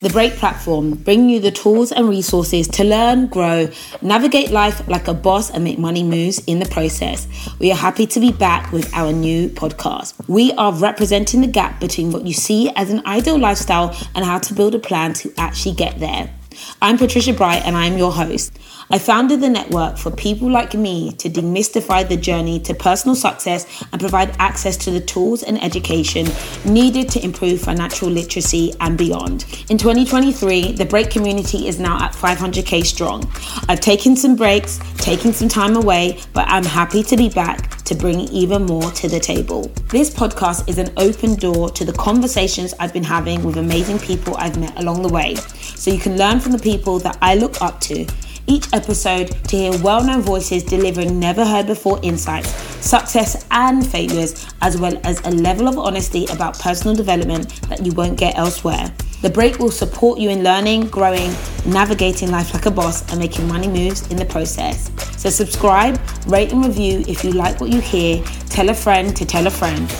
The Break platform, bringing you the tools and resources to learn, grow, navigate life like a boss, and make money moves in the process. We are happy to be back with our new podcast. We are representing the gap between what you see as an ideal lifestyle and how to build a plan to actually get there. I'm Patricia Bright and I'm your host. I founded the network for people like me to demystify the journey to personal success and provide access to the tools and education needed to improve financial literacy and beyond. In 2023, the break community is now at 500k strong. I've taken some breaks, taking some time away, but I'm happy to be back to bring even more to the table. This podcast is an open door to the conversations I've been having with amazing people I've met along the way, so you can learn from the people that I look up to each episode to hear well known voices delivering never heard before insights, success and failures, as well as a level of honesty about personal development that you won't get elsewhere. The break will support you in learning, growing, navigating life like a boss, and making money moves in the process. So, subscribe, rate, and review if you like what you hear. Tell a friend to tell a friend.